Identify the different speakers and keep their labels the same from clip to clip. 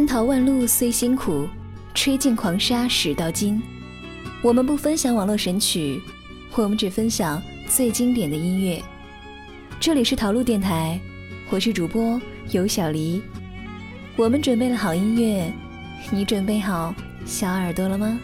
Speaker 1: 千淘万漉虽辛苦，吹尽狂沙始到金。我们不分享网络神曲，我们只分享最经典的音乐。这里是陶路电台，我是主播尤小黎。我们准备了好音乐，你准备好小耳朵了吗？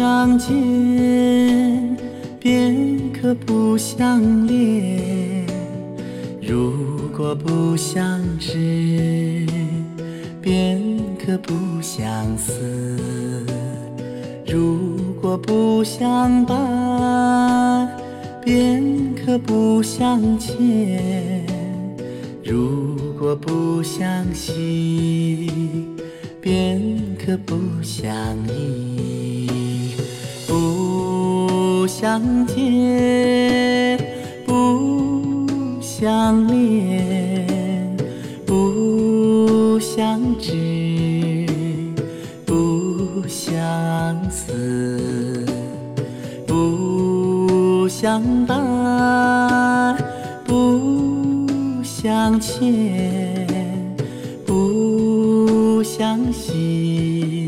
Speaker 2: 相见，便可不相恋；如果不相知，便可不相思；如果不相伴，便可不相欠；如果不相惜，便可不相依。相见，不相恋，不相知，不相思，不相伴，不相欠，不相惜，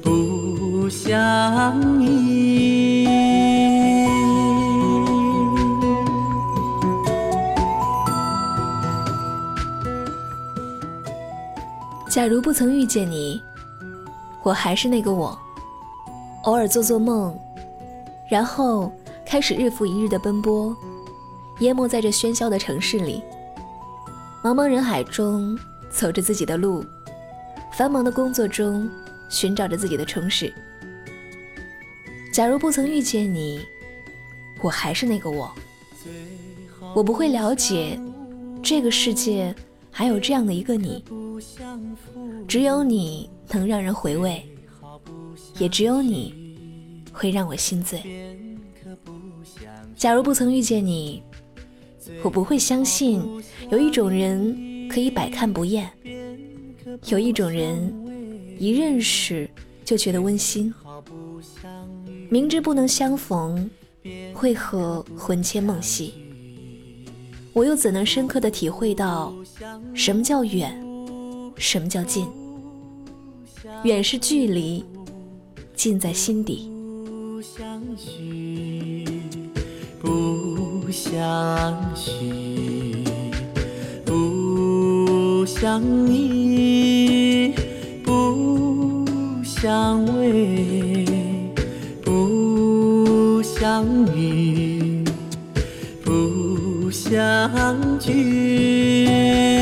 Speaker 2: 不相依。
Speaker 1: 假如不曾遇见你，我还是那个我，偶尔做做梦，然后开始日复一日的奔波，淹没在这喧嚣的城市里。茫茫人海中走着自己的路，繁忙的工作中寻找着自己的充实。假如不曾遇见你，我还是那个我，我不会了解这个世界还有这样的一个你。只有你能让人回味，也只有你会让我心醉。假如不曾遇见你，我不会相信有一种人可以百看不厌，有一种人一认识就觉得温馨。明知不能相逢，为何魂牵梦系？我又怎能深刻的体会到什么叫远？什么叫近？远是距离，近在心底。
Speaker 2: 不相许，不相许，不相依，不相偎，不相遇，不相聚。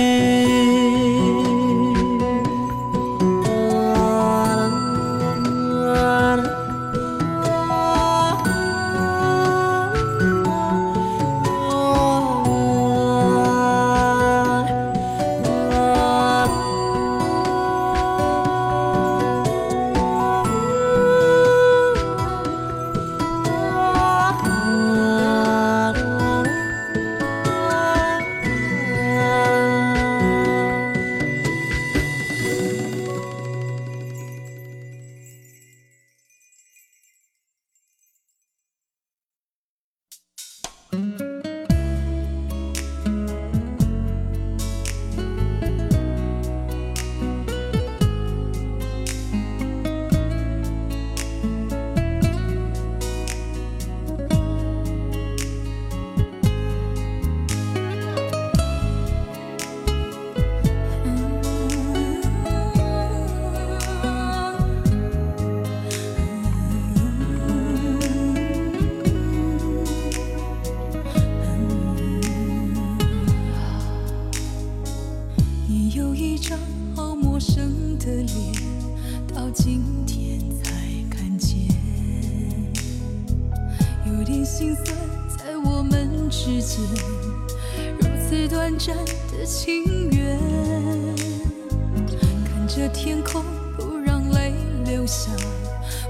Speaker 3: 想，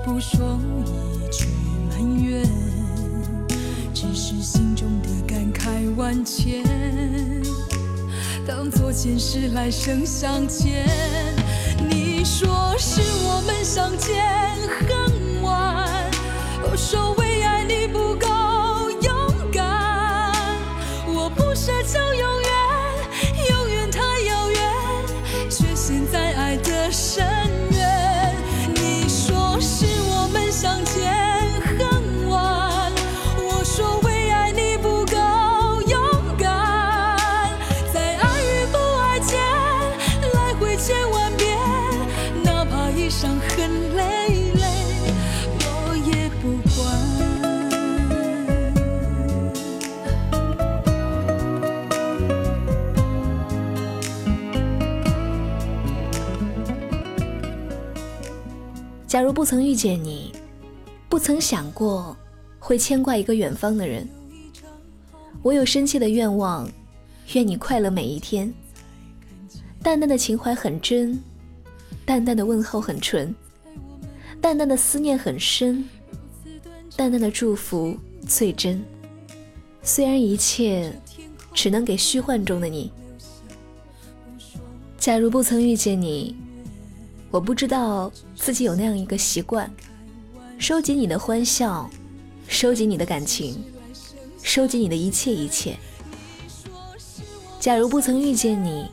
Speaker 3: 不说一句埋怨，只是心中的感慨万千。当作前世来生相欠。你说是我们相见恨晚，我说不
Speaker 1: 曾遇见你，不曾想过会牵挂一个远方的人，我有深切的愿望，愿你快乐每一天。淡淡的情怀很真，淡淡的问候很纯，淡淡的思念很深，淡淡的祝福最真。虽然一切只能给虚幻中的你。假如不曾遇见你，我不知道自己有那样一个习惯，收集你的欢笑，收集你的感情，收集你的一切一切。假如不曾遇见你，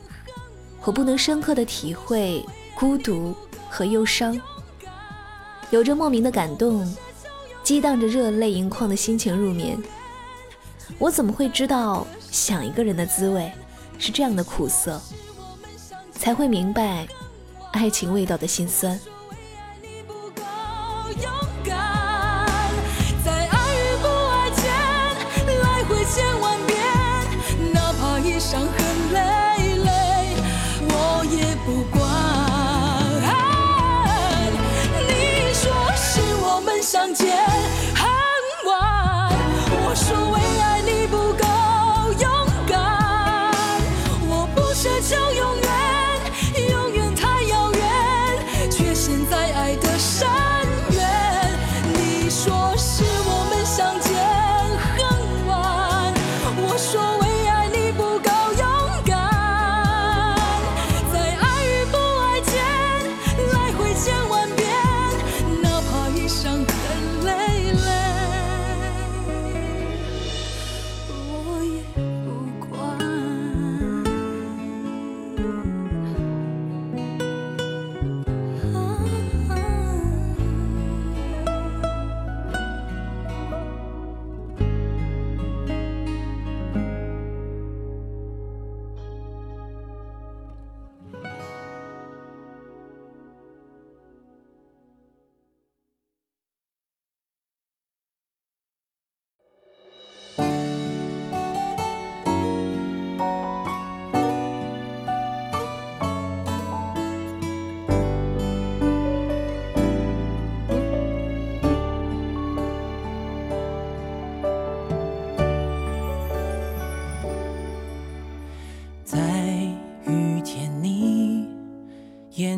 Speaker 1: 我不能深刻的体会孤独和忧伤，有着莫名的感动，激荡着热泪盈眶的心情入眠。我怎么会知道想一个人的滋味是这样的苦涩？才会明白爱情味道的心酸。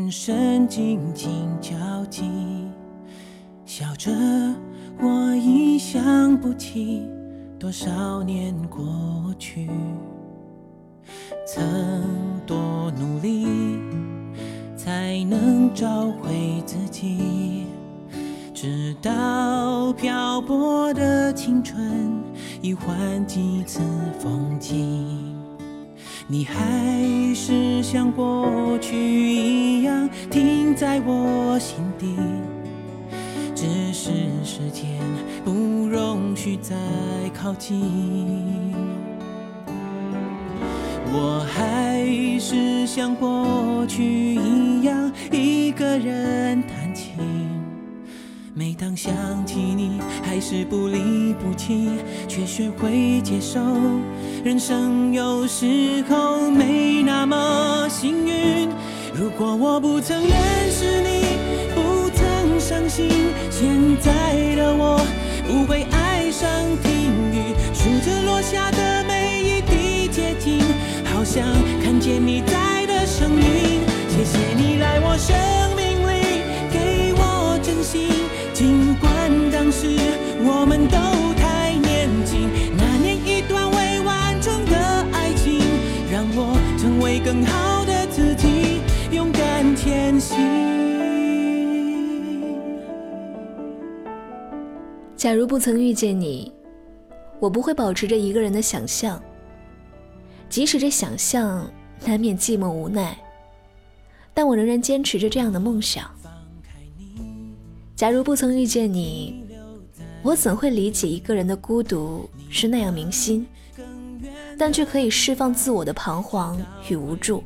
Speaker 2: 眼神紧紧交集，笑着我已想不起多少年过去，曾多努力才能找回自己。直到漂泊的青春已换几次风景。你还是像过去一样停在我心底，只是时间不容许再靠近。我还是像过去一样一个人，每当想起你，还是不离不弃，却学会接受。人生有时候没那么幸运。如果我不曾认识你，不曾伤心，现在的我不会爱上听雨，数着落下的每一滴结晶，好像看见你在的声音。谢谢你来我生，尽管当时我们都太年轻，那年一段未完成的爱情，让我成为更好的自己，勇敢前行。
Speaker 1: 假如不曾遇见你，我不会保持着一个人的想象，即使这想象难免寂寞无奈，但我仍然坚持着这样的梦想。假如不曾遇见你，我怎会理解一个人的孤独是那样铭心，但却可以释放自我的彷徨与无助，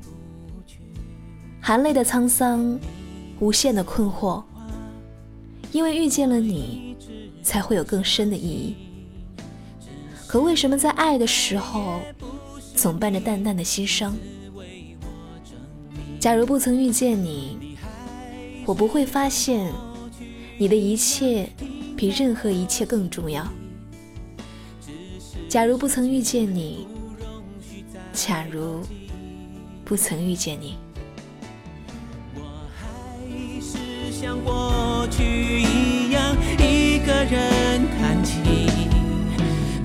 Speaker 1: 含泪的沧桑，无限的困惑。因为遇见了你，才会有更深的意义。可为什么在爱的时候，总伴着淡淡的心伤？假如不曾遇见你，我不会发现。你的一切比任何一切更重要。假如不曾遇见你，假如不曾遇见你，
Speaker 2: 我还是像过去一样一个人弹琴。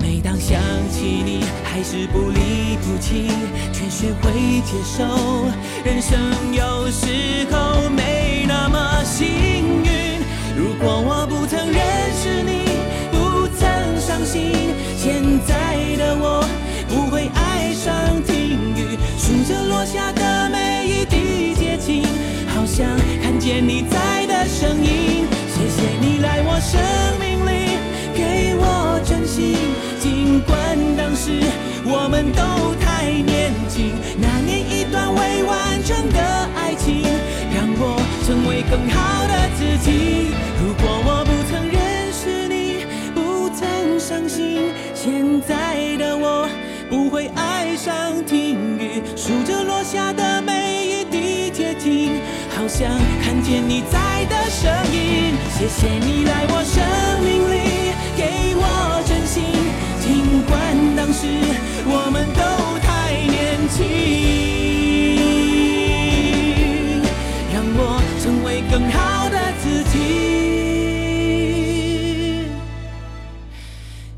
Speaker 2: 每当想起你，还是不离不弃，却学会接受。人生有时候没那么幸运。如果我不曾认识你，不曾伤心，现在的我不会爱上听雨，数着落下的每一滴结晶，好像看见你在的声音。谢谢你来我生命里，给我真心，尽管当时我们都太年轻，那年一段未完成的，为更好的自己。如果我不曾认识你，不曾伤心，现在的我不会爱上听雨，数着落下的每一滴结晶，好像看见你在的声音。谢谢你来我生命里，给我真心，尽管当时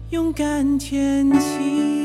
Speaker 2: 勇敢前行。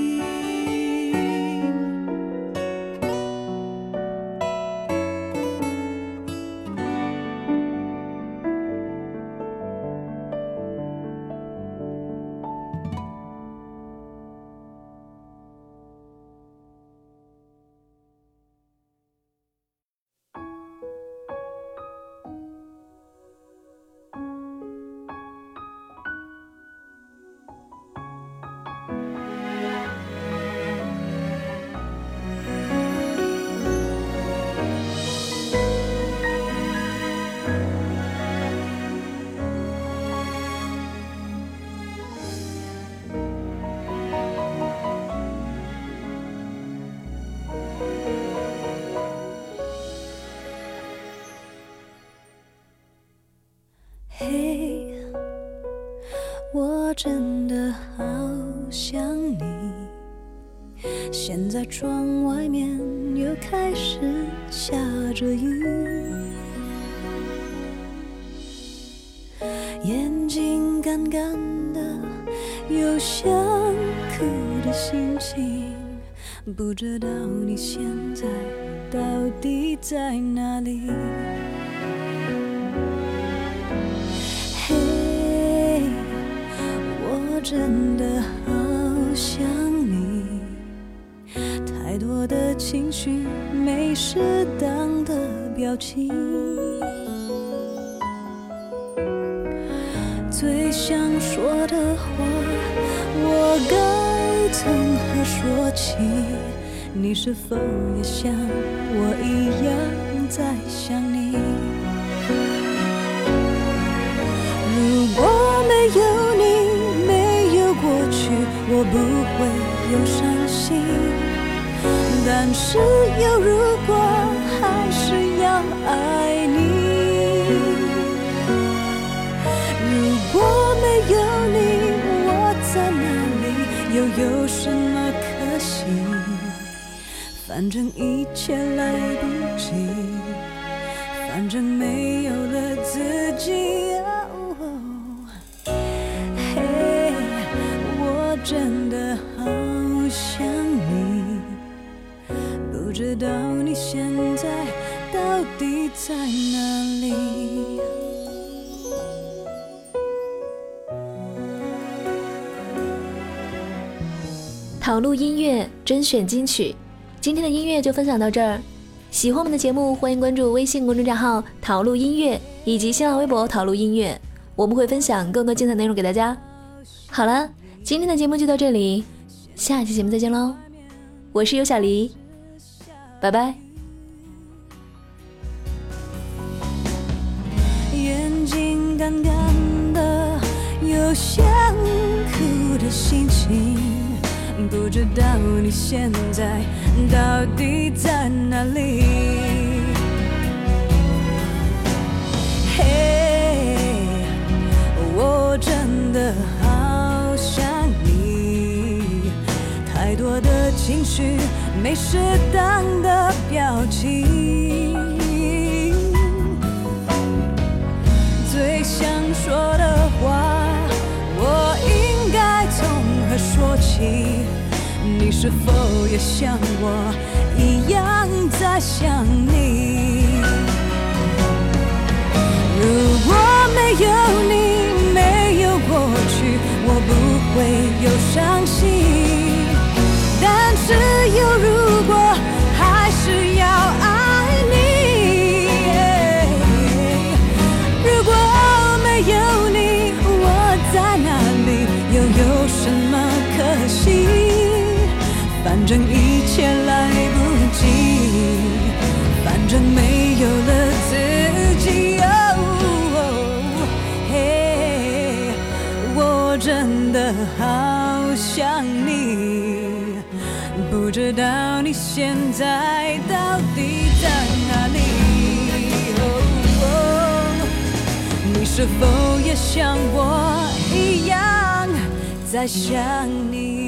Speaker 3: 干干的，有想哭的心情。不知道你现在到底在哪里？我真的好想你，太多的情绪没适当的表情，想说的话我该从何说起？你是否也像我一样在想你？如果没有你没有过去我不会有伤心。但是有如果还是要爱你如果反正一切来不及，反正没有了自己。嘿，我真的好想你，不知道你现在到底在哪里。
Speaker 1: 讨录音乐甄选金曲，今天的音乐就分享到这儿。喜欢我们的节目，欢迎关注微信公众账号“讨录音乐”以及新浪微博“讨录音乐”，我们会分享更多精彩内容给大家。好了，今天的节目就到这里，下期节目再见喽！我是尤小黎，拜拜。
Speaker 3: 眼睛干干的，有想哭的心情，不知道你现在到底在哪里？嘿，我真的好想你，太多的情绪，没适当的表情。最想说的话，我应该从何说起？你是否也像我一样在想你？如果没有你，没有过去，我不会有伤心。好想你，不知道你现在到底在哪里？你是否也像我一样在想你？